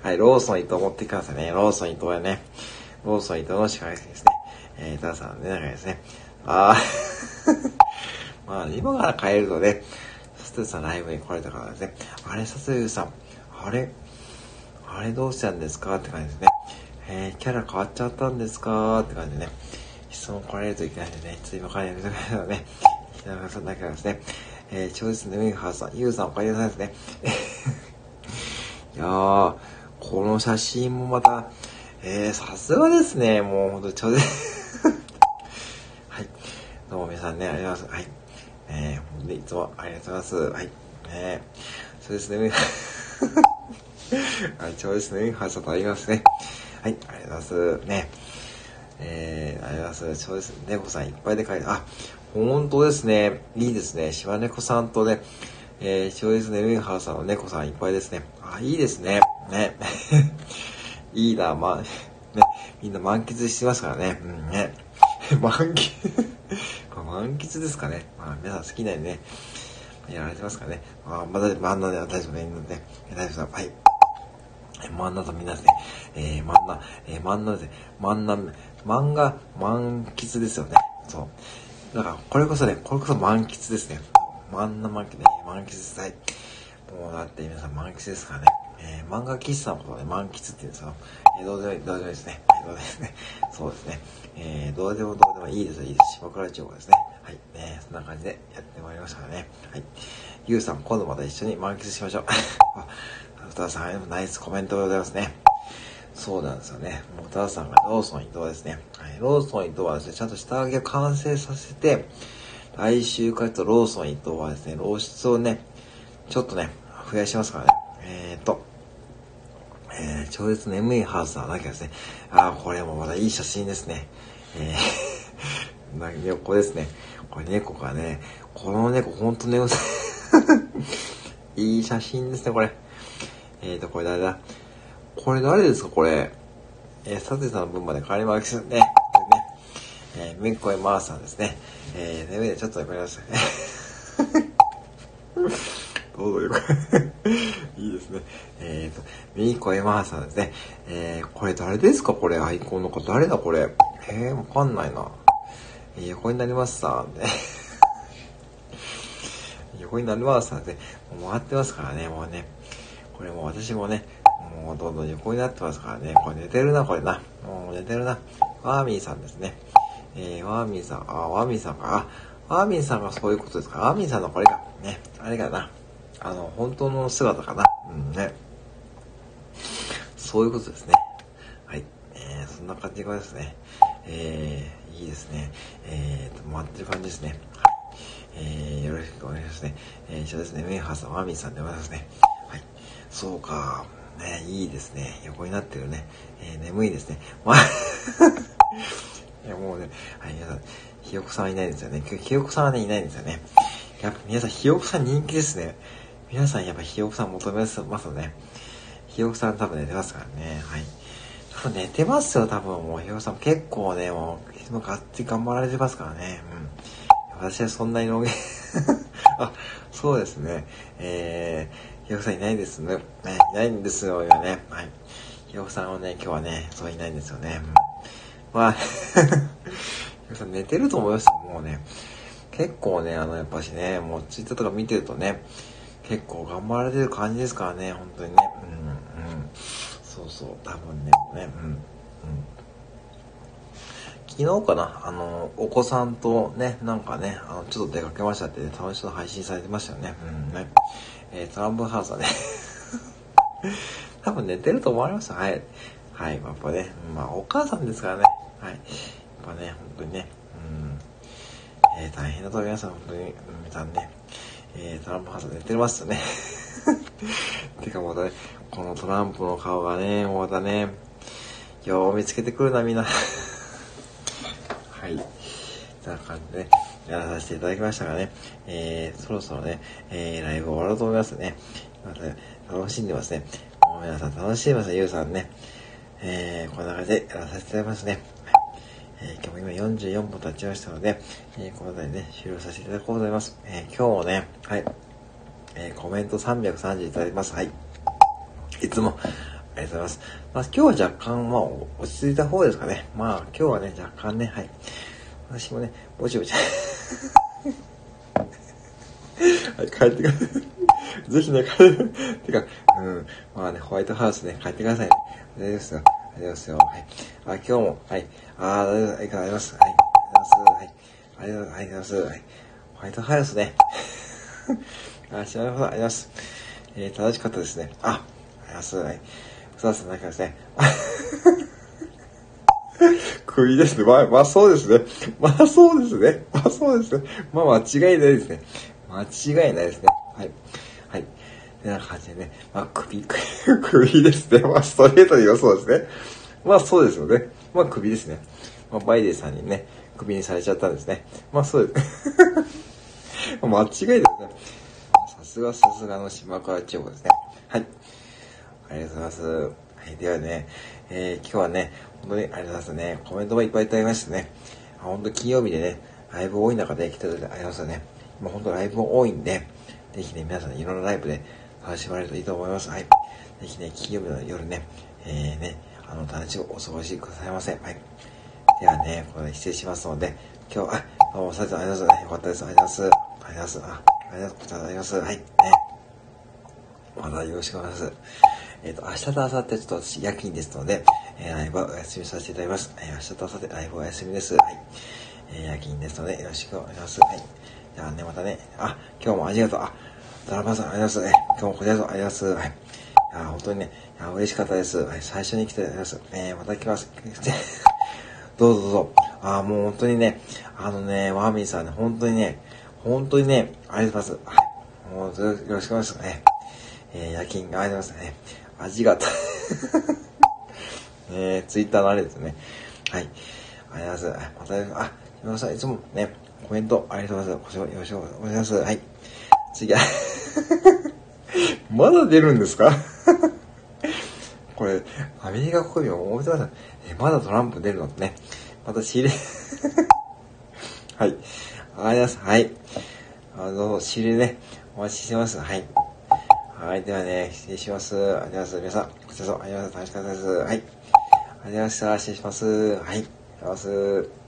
はい、ローソン伊藤持ってくださいね。ローソン伊藤やね。ローソン伊藤の司会ですね。えー、歌田さんのね、中ですね。あーまあ、今から帰るとね、サトゥさんライブに来られたからですね、あれ、サトゥさん、あれ、あれどうしたんですかって感じですね。えー、キャラ変わっちゃったんですかって感じでね、質問来られるといけないんでね、ちょっと今からやめてくださいね。ひながさんだけはですね、えー、超絶のウィンハーさん、ユウさんお帰りなさいですね。*laughs* いやー、この写真もまた、えー、さすがですね。もうほんと、ちょうどはい。どうも皆さんね、ありがとうございます。はい。でいつもありがとうございます。はい。えー、そうですね。*laughs* はい、ちょうですね。はい、ちょっとありますね。はい、ありがとうございます。ね。えー、ありがとうございます。ちょうですね。猫さんいっぱいで書いて、あ、本当ですね。いいですね。しわ猫さんとね、えー、ちょうですね。ルイハーさんの猫さんいっぱいですね。あ、いいですね。ね。*laughs* いいな、まあ、ね、みんな満喫してますからね。うんね。満喫満喫ですかね。まあ、皆さん好きなようにね、やられてますかね。まあ、まだ、まあ、なでは大丈夫ね。ね、大丈夫だ。はい。漫画とみんなで、えー、漫画、えー、漫画で、漫画、漫画、満喫ですよね。そう。だから、これこそね、これこそ満喫ですね。漫画満喫ね、満喫です。はい。もうだって皆さん満喫ですからね。えー、漫画喫茶のことをね、満喫って言うんですよ。えー、どうでもいい、どうでもいいですね。どうでもいいですね。そうですね。えー、どうでもどうでもいいです、いいです。芝倉町ですね。はい。ね、そんな感じでやってまいりましたからね。はい。ゆうさん、今度また一緒に満喫しましょう。あふたさん、ナイスコメントでございますね。そうなんですよね。もう、たださんがローソン移動ですね。はい、ローソン移動はですね、ちゃんと下着を完成させて、来週からとローソン移動はですね、露出をね、ちょっとね、増やしますからね。えーと、えー、超絶眠いハウスなきゃですね。ああ、これもまだいい写真ですね。えー、*laughs* な猫ですね。これ猫がね、この猫ほんと眠い。*laughs* いい写真ですね、これ。えーと、これ誰だ？これ誰ですか、これ？えー、サテさんの分まで変わりますね。ね。えー、みっこいまーさんですね。えー、眠いでちょっとわかりましたね。*laughs* どうぞよ。いいですね。えーと、みーこえまーさんですね。えー、これ誰ですか？これ、アイコンの子。誰だ？これ。えー、わかんないな。えー、横になりますさ。ね、*laughs* 横になりますさ。ね、もう回ってますからね、もうね。これもう私もね、もうどんどん横になってますからね。これ寝てるな、これな。もう寝てるな。ワーミーさんですね。えー、ワーミーさん、あ、ワーミーさんか。あ、ワーミーさんがそういうことですか？ワーミーさんのこれか。ね。あれかな。あの、本当の姿かな。うんね。そういうことですね。はい。えー、そんな感じがですね。えー、いいですね。えーと、回ってる感じですね。はい。えー、よろしくお願いしますね。えー、一緒ですね。メンハーさん、ワーミーさんでございますね。はいそうか。ね、いいですね。横になってるね。えー、眠いですね。まあ *laughs* いや、もうね、はい、皆さん、ひよこさんはいないですよね。ひよこさんはね、いないんですよね。やっぱ皆さん、ひよこさん人気ですね。皆さんやっぱひよこさん求めますよね。ひよこさん多分寝てますからね。はい。多分寝てますよ、多分もうひよこさん結構ね、もう、いつもがっつり頑張られてますからね。うん。私はそんなにのげ *laughs* あ、そうですね。えー、ひよこさんいないですね。ねいないんですよ、今ね。はい。ひよこさんはね、今日はね、そういないんですよね。うん、まあ、*laughs* ひよこさん寝てると思います、もうね。結構ね、あの、やっぱしね、もうツイッターとか見てるとね、結構頑張られてる感じですからね、本当にね。うん、うん。そうそう、多分ね、ね、うん、うん。昨日かな、あの、お子さんとね、なんかね、あの、ちょっと出かけましたって、ね、楽しそう配信されてましたよね。うん、ね。えー、トランプハウスはね *laughs* 多分寝てると思われます。はい。はい。やっぱね、まあ、お母さんですからね。はい。やっぱね、本当にね、うん。えー、大変だと思います。本当に、皆さんね。えー、トランプハウス寝てますね *laughs* てかまたね、このトランプの顔がね、またね、よう見つけてくるな、みんな *laughs* はい。そんな感じでね。やらさせていただきましたがね、えー、そろそろね、えー、ライブ終わろうと思いますね。また、ね、楽しんでますね。もう皆さん楽しんでますね、ゆうさんね。えー、こんな感じでやらさせていただきますね。えー、今日も今44分経ちましたので、えー、この辺りね、終了させていただこうと思います。えー、今日もね、はい、えー、コメント330いただきます。はい。いつも、ありがとうございます。まあ、今日は若干、まあ、落ち着いた方ですかね。まあ、今日はね、若干ね、はい。私もね、ぼちぼち。*laughs* はい、帰ってください。*laughs* ぜひね、帰る。*laughs* てか、うん。まあね、ホワイトハウスね、帰ってくださいね。大丈夫ですよ。大丈夫ですよ。はい。あ、今日も、はい。あ、ありがとうございます。はい。ありがとうございます。はい。ありがとうございます。はい。ホワイトハウスね。*laughs* あ、知らないことあります。えー、正しかったですね。あ、ありがとうございます。はい。そうですね、なんかですね。首ですね。まあ、まあそうですね。まあそうですね。まあそうですね。まあ間違いないですね。間違いないですね。はい。てな感じでね。まあ首、*laughs* 首ですね。まあストレートに言そうですね。まあそうですよね。まあ首ですね。まあバイデンさんにね、首にされちゃったんですね。まあそう *laughs* です。間違いですね。さすがさすがの島川千代ですね。はい。ありがとうございます。はい。ではね、えー、今日はね、本当にありがとうございますね。コメントもいっぱいいただきましてね。本当金曜日でね、ライブ多い中で来ていただいてありがとうございますね。今本当ライブも多いんで、ぜひね、皆さん、いろんなライブで楽しまれるといいと思います。はい。ぜひね、金曜日の夜ね、えー、ね、あの、楽しくお過ごしくださいませ。はい。ではね、これ失礼しますので、今日、あ、どうも、さてありがとうございます。よかったです。ありがとうございます。ありがとうございます。あ、ありがとうございます。はい。ね。またよろしくお願いします。えっ、ー、と、明日と明後日ちょっと私夜勤ですので、えー、ライブはお休みさせていただきます。えー、明日と明後日ライブはお休みです。はい。えー、夜勤ですので、よろしくお願いします。はい。じゃあね、またね、あ、今日もありがとう。あ、ドラマさんありがとうございます。今日もこちらこそありがとうございます。はい。いや、本当にね、いや、嬉しかったです。はい、最初に来ていただきます。えー、また来ます。*laughs* どうぞどうぞ。あ、もう本当にね、あのね、ワーミーさんね、本当にね、本当にね、ありがとうございます。はい。もう、よろしくお願いしますね。えー、夜勤、ありがとうございますね。味がた、*laughs* えー、ツイッターのあれですね。はい。ありがとうございます。また、あ、皆さん、いつもね、コメントありがとうございます。よろしくお願いします。はい。次はまだ出るんですか？これ、アメリカ国民も覚えてください。え、まだトランプ出るのね。また仕入れはい。ありがとうございます。はい。あの、仕入れね、お待ちしてます。はい。はい。ではね、失礼します。ありがとうございます。皆さん、こちそ、うございます。楽しかったです。はい。ありがとうございました。失礼します。はい。ありがとうございます。